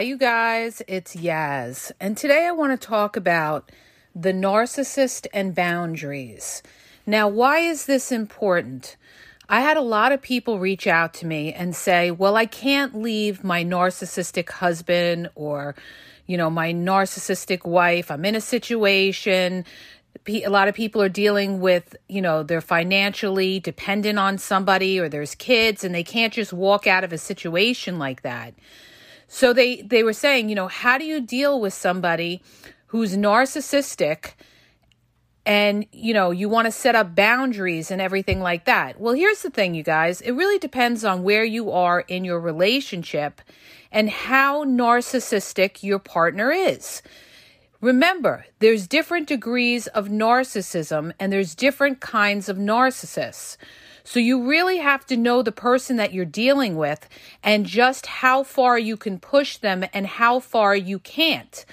Hi, you guys. It's Yaz. And today I want to talk about the narcissist and boundaries. Now, why is this important? I had a lot of people reach out to me and say, well, I can't leave my narcissistic husband or, you know, my narcissistic wife. I'm in a situation. A lot of people are dealing with, you know, they're financially dependent on somebody or there's kids and they can't just walk out of a situation like that. So they they were saying, you know, how do you deal with somebody who's narcissistic and you know, you want to set up boundaries and everything like that. Well, here's the thing, you guys. It really depends on where you are in your relationship and how narcissistic your partner is. Remember, there's different degrees of narcissism and there's different kinds of narcissists. So you really have to know the person that you're dealing with and just how far you can push them and how far you can't.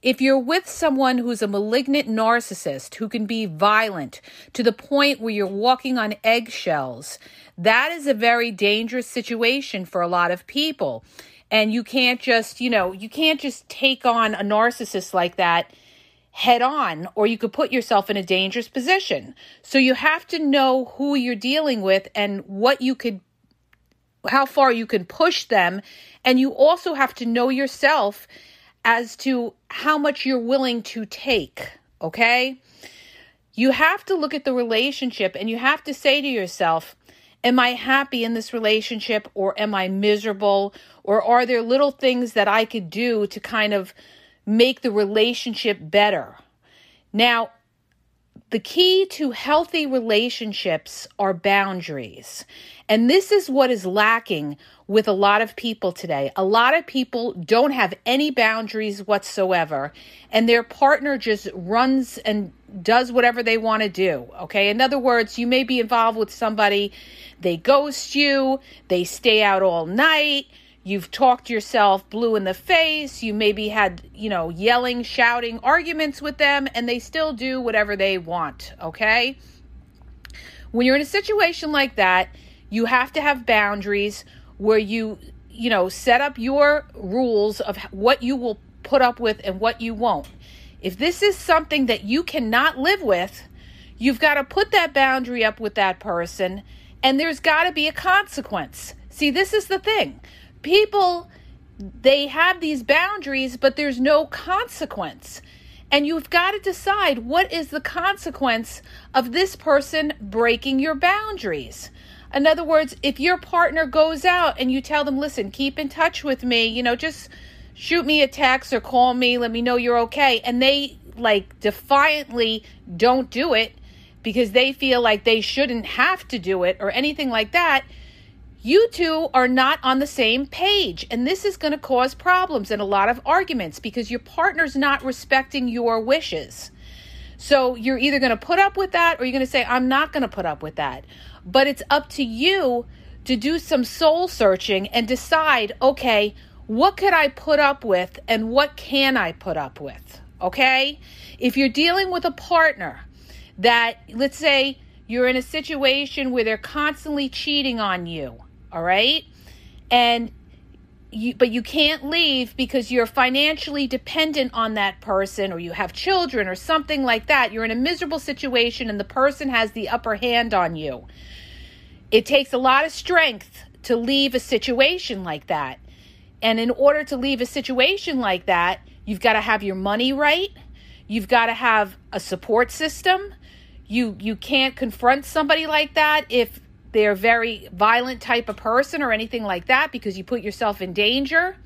If you're with someone who's a malignant narcissist who can be violent to the point where you're walking on eggshells, that is a very dangerous situation for a lot of people. And you can't just, you know, you can't just take on a narcissist like that head on, or you could put yourself in a dangerous position. So you have to know who you're dealing with and what you could, how far you can push them. And you also have to know yourself as to how much you're willing to take. Okay. You have to look at the relationship and you have to say to yourself, Am I happy in this relationship or am I miserable? Or are there little things that I could do to kind of make the relationship better. Now, the key to healthy relationships are boundaries. And this is what is lacking with a lot of people today. A lot of people don't have any boundaries whatsoever, and their partner just runs and does whatever they want to do. Okay. In other words, you may be involved with somebody, they ghost you, they stay out all night, You've talked yourself blue in the face. You maybe had, you know, yelling, shouting arguments with them, and they still do whatever they want, okay? When you're in a situation like that, you have to have boundaries where you, you know, set up your rules of what you will put up with and what you won't. If this is something that you cannot live with, you've got to put that boundary up with that person, and there's got to be a consequence. See, this is the thing people they have these boundaries but there's no consequence. And you've got to decide what is the consequence of this person breaking your boundaries. In other words if your partner goes out and you tell them listen keep in touch with me you know just shoot me a text or call me let me know you're okay and they like defiantly don't do it because they feel like they shouldn't have to do it or anything like that you two are not on the same page. And this is going to cause problems and a lot of arguments because your partner's not respecting your wishes. So you're either going to put up with that or you're going to say, I'm not going to put up with that. But it's up to you to do some soul searching and decide, okay, what could I put up with and what can I put up with? Okay? If you're dealing with a partner that, let's say, you're in a situation where they're constantly cheating on you all right? And you, but you can't leave because you're financially dependent on that person or you have children or something like that. You're in a miserable situation and the person has the upper hand on you. It takes a lot of strength to leave a situation like that. And in order to leave a situation like that, you've got to have your money right. You've got to have a support system. You you can't confront somebody like that if they're very violent type of person or anything like that because you put yourself in danger.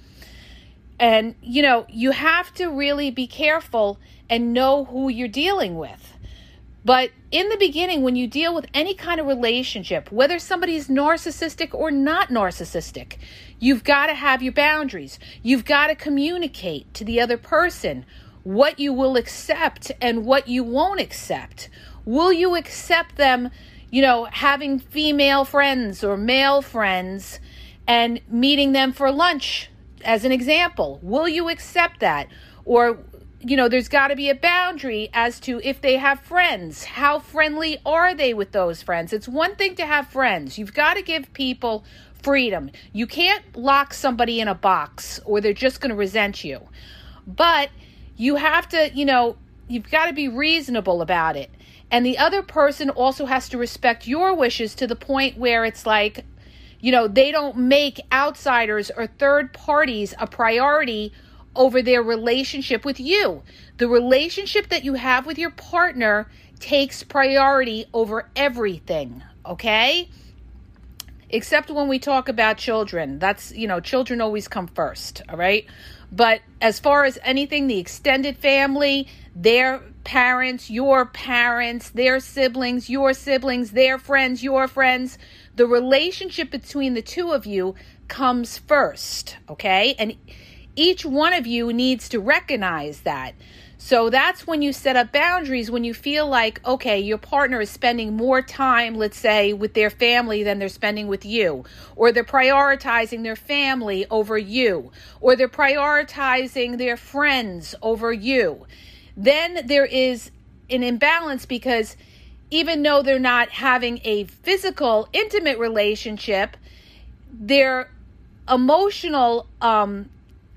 And, you know, you have to really be careful and know who you're dealing with. But in the beginning, when you deal with any kind of relationship, whether somebody's narcissistic or not narcissistic, you've got to have your boundaries. You've got to communicate to the other person what you will accept and what you won't accept. Will you accept them you know, having female friends or male friends and meeting them for lunch as an example. Will you accept that? Or, you know, there's got to be a boundary as to if they have friends. How friendly are they with those friends? It's one thing to have friends. You've got to give people freedom. You can't lock somebody in a box or they're just going to resent you. But you have to, you know, you've got to be reasonable about it. And the other person also has to respect your wishes to the point where it's like, you know, they don't make outsiders or third parties a priority over their relationship with you. The relationship that you have with your partner takes priority over everything, okay? Except when we talk about children. That's, you know, children always come first, all right? But as far as anything, the extended family, their parents, your parents, their siblings, your siblings, their friends, your friends, the relationship between the two of you comes first, okay? And each one of you needs to recognize that. So that's when you set up boundaries when you feel like, okay, your partner is spending more time, let's say, with their family than they're spending with you, or they're prioritizing their family over you, or they're prioritizing their friends over you. Then there is an imbalance because even though they're not having a physical, intimate relationship, their emotional um,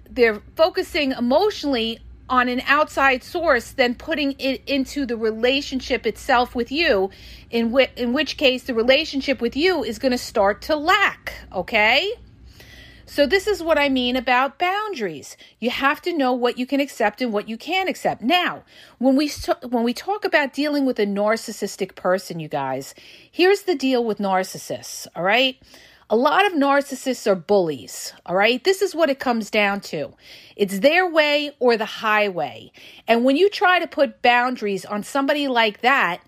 they're focusing emotionally on an outside source than putting it into the relationship itself with you in which in which case the relationship with you is going to start to lack okay so this is what I mean about boundaries. You have to know what you can accept and what you can't accept. Now, when we when we talk about dealing with a narcissistic person, you guys, here's the deal with narcissists, all right? A lot of narcissists are bullies, all right? This is what it comes down to. It's their way or the highway. And when you try to put boundaries on somebody like that,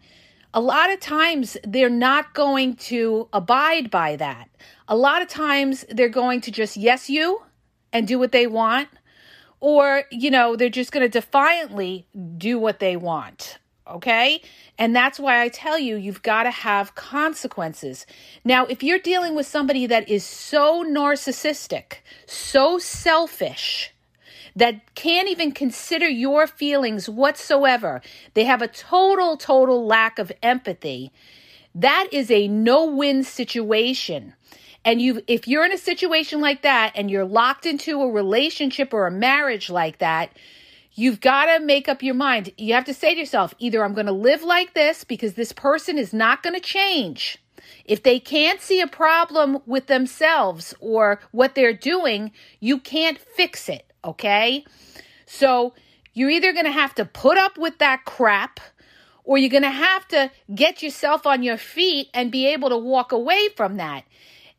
a lot of times they're not going to abide by that. A lot of times they're going to just yes you and do what they want, or, you know, they're just going to defiantly do what they want. Okay. And that's why I tell you, you've got to have consequences. Now, if you're dealing with somebody that is so narcissistic, so selfish, that can't even consider your feelings whatsoever, they have a total, total lack of empathy, that is a no win situation. And you if you're in a situation like that and you're locked into a relationship or a marriage like that, You've got to make up your mind. You have to say to yourself, either I'm going to live like this because this person is not going to change. If they can't see a problem with themselves or what they're doing, you can't fix it, okay? So you're either going to have to put up with that crap or you're going to have to get yourself on your feet and be able to walk away from that.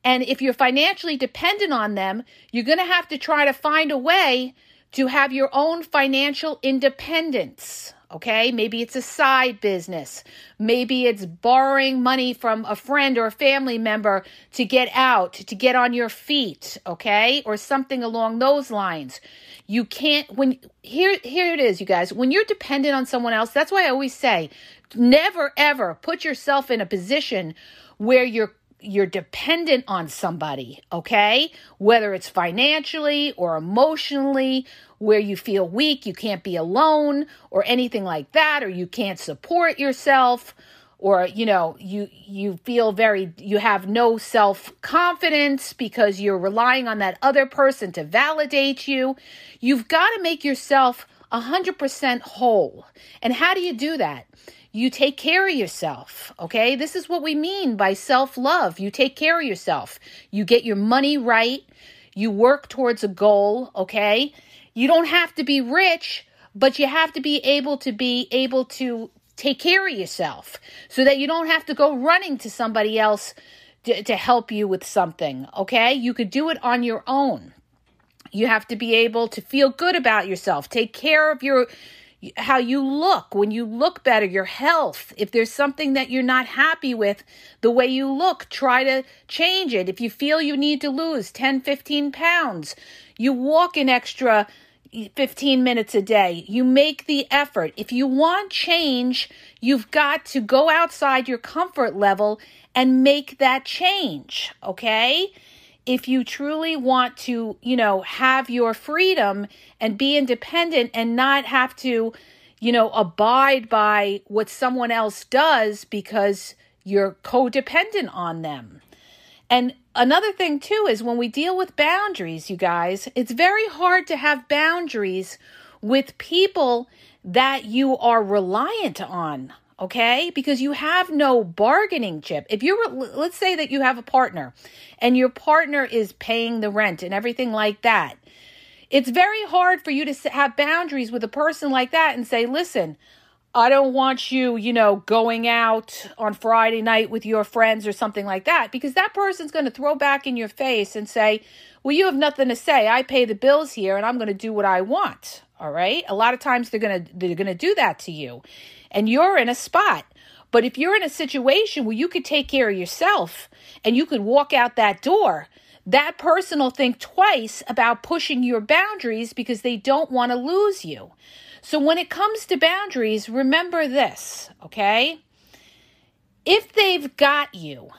And if you're financially dependent on them, you're going to have to try to find a way to have your own financial independence. Okay, maybe it's a side business. Maybe it's borrowing money from a friend or a family member to get out, to get on your feet, okay? Or something along those lines. You can't when here here it is, you guys. When you're dependent on someone else, that's why I always say never ever put yourself in a position where you're you're dependent on somebody, okay? Whether it's financially or emotionally, where you feel weak, you can't be alone or anything like that or you can't support yourself or you know, you you feel very you have no self-confidence because you're relying on that other person to validate you. You've got to make yourself 100% whole. And how do you do that? You take care of yourself, okay? This is what we mean by self love. You take care of yourself. You get your money right. You work towards a goal, okay? You don't have to be rich, but you have to be able to be able to take care of yourself so that you don't have to go running to somebody else to, to help you with something, okay? You could do it on your own. You have to be able to feel good about yourself, take care of your how you look, when you look better, your health. If there's something that you're not happy with, the way you look, try to change it. If you feel you need to lose 10, 15 pounds, you walk an extra 15 minutes a day. You make the effort. If you want change, you've got to go outside your comfort level and make that change, okay? If you truly want to, you know, have your freedom and be independent and not have to, you know, abide by what someone else does because you're codependent on them. And another thing too is when we deal with boundaries, you guys, it's very hard to have boundaries with people that you are reliant on okay? Because you have no bargaining chip. If you're, let's say that you have a partner and your partner is paying the rent and everything like that, it's very hard for you to have boundaries with a person like that and say, listen, I don't want you, you know, going out on Friday night with your friends or something like that because that person's going to throw back in your face and say, well, you have nothing to say. I pay the bills here and I'm going to do what I want. All right? A lot of times they're going to they're going to do that to you and you're in a spot. But if you're in a situation where you could take care of yourself and you could walk out that door, that person will think twice about pushing your boundaries because they don't want to lose you. So when it comes to boundaries, remember this, okay? If they've got you,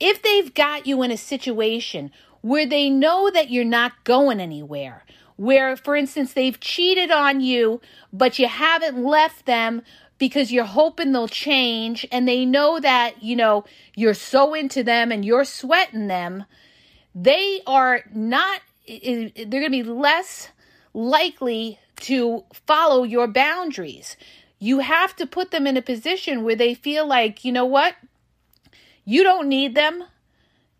if they've got you in a situation where they know that you're not going anywhere, where, for instance, they've cheated on you, but you haven't left them because you're hoping they'll change and they know that, you know, you're so into them and you're sweating them, they are not, they're going to be less likely to follow your boundaries. You have to put them in a position where they feel like, you know what? You don't need them.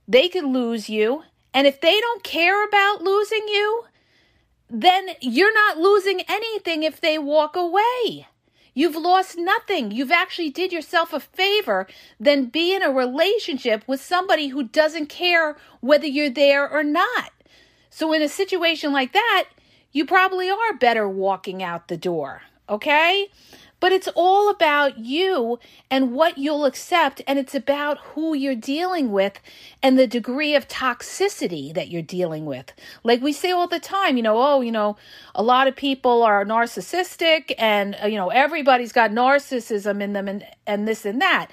They could lose you. And if they don't care about losing you, then you're not losing anything if they walk away. You've lost nothing. You've actually did yourself a favor than be in a relationship with somebody who doesn't care whether you're there or not. So in a situation like that, you probably are better walking out the door, okay? But it's all about you and what you'll accept, and it's about who you're dealing with and the degree of toxicity that you're dealing with. Like we say all the time, you know, oh, you know, a lot of people are narcissistic, and uh, you know, everybody's got narcissism in them, and and this and that.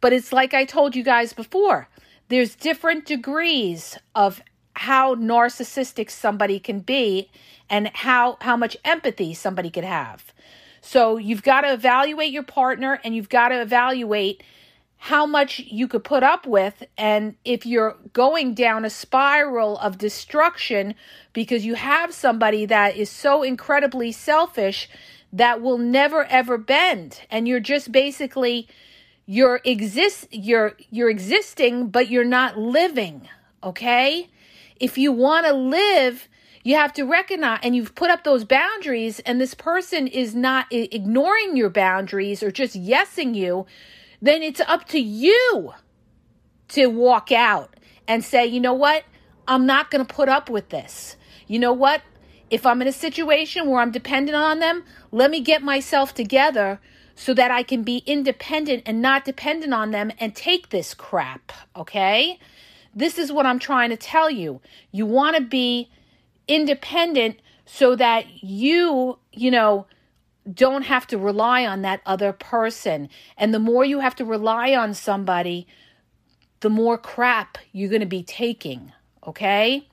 But it's like I told you guys before. There's different degrees of how narcissistic somebody can be and how how much empathy somebody could have. So you've got to evaluate your partner and you've got to evaluate how much you could put up with. And if you're going down a spiral of destruction because you have somebody that is so incredibly selfish that will never ever bend. And you're just basically you're exist you're you're existing but you're not living okay? If you want to live you have to recognize, and you've put up those boundaries, and this person is not ignoring your boundaries or just yesing you, then it's up to you to walk out and say, you know what? I'm not going to put up with this. You know what? If I'm in a situation where I'm dependent on them, let me get myself together so that I can be independent and not dependent on them and take this crap, okay? This is what I'm trying to tell you. You want to be independent so that you, you know, don't have to rely on that other person. And the more you have to rely on somebody, the more crap you're going to be taking. Okay.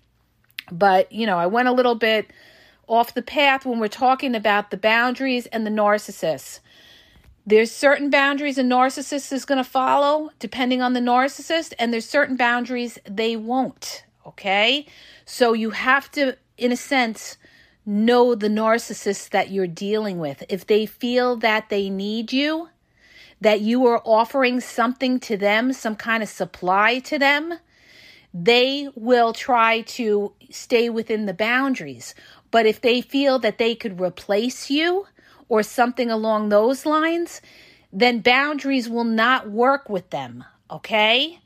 But, you know, I went a little bit off the path when we're talking about the boundaries and the narcissists. There's certain boundaries a narcissist is going to follow depending on the narcissist, and there's certain boundaries they won't. Okay. So you have to, in a sense, know the narcissist that you're dealing with. If they feel that they need you, that you are offering something to them, some kind of supply to them, they will try to stay within the boundaries. But if they feel that they could replace you or something along those lines, then boundaries will not work with them. Okay?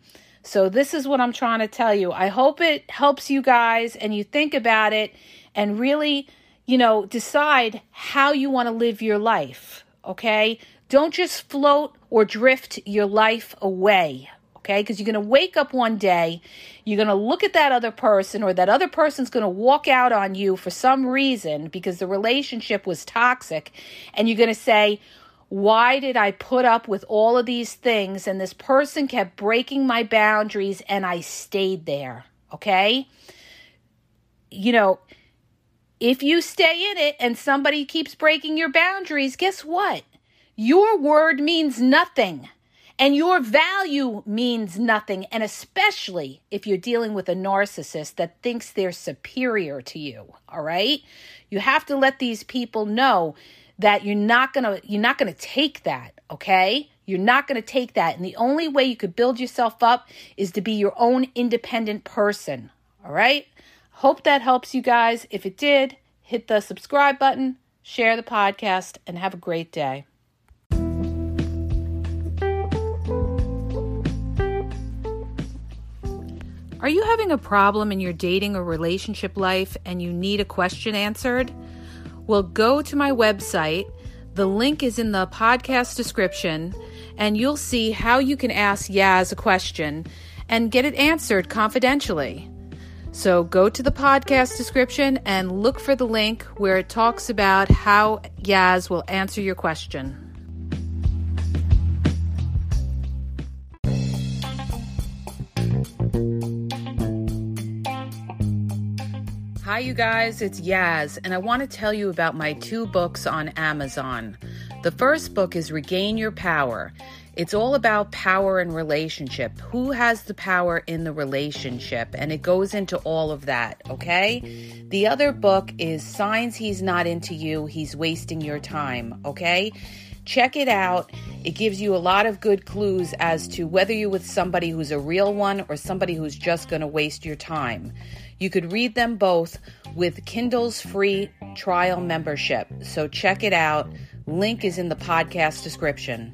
So, this is what I'm trying to tell you. I hope it helps you guys and you think about it and really, you know, decide how you want to live your life. Okay? Don't just float or drift your life away. Okay? Because you're going to wake up one day, you're going to look at that other person, or that other person's going to walk out on you for some reason because the relationship was toxic, and you're going to say, why did I put up with all of these things? And this person kept breaking my boundaries and I stayed there. Okay. You know, if you stay in it and somebody keeps breaking your boundaries, guess what? Your word means nothing. And your value means nothing. And especially if you're dealing with a narcissist that thinks they're superior to you. All right. You have to let these people know that you're not going to, you're not going to take that. Okay. You're not going to take that. And the only way you could build yourself up is to be your own independent person. All right. Hope that helps you guys. If it did, hit the subscribe button, share the podcast, and have a great day. Are you having a problem in your dating or relationship life and you need a question answered? Well, go to my website. The link is in the podcast description, and you'll see how you can ask Yaz a question and get it answered confidentially. So go to the podcast description and look for the link where it talks about how Yaz will answer your question. Hi, you guys, it's Yaz, and I want to tell you about my two books on Amazon. The first book is Regain Your Power. It's all about power and relationship. Who has the power in the relationship? And it goes into all of that, okay? The other book is Signs He's Not Into You, He's Wasting Your Time, okay? Check it out. It gives you a lot of good clues as to whether you're with somebody who's a real one or somebody who's just going to waste your time. You could read them both with Kindle's free trial membership. So check it out. Link is in the podcast description.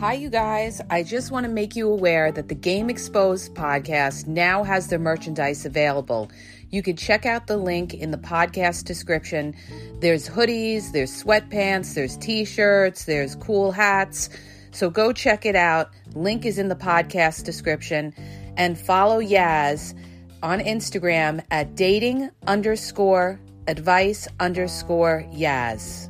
Hi, you guys. I just want to make you aware that the Game Exposed podcast now has their merchandise available. You can check out the link in the podcast description. There's hoodies, there's sweatpants, there's t shirts, there's cool hats. So go check it out. Link is in the podcast description. And follow Yaz on Instagram at dating underscore advice underscore Yaz.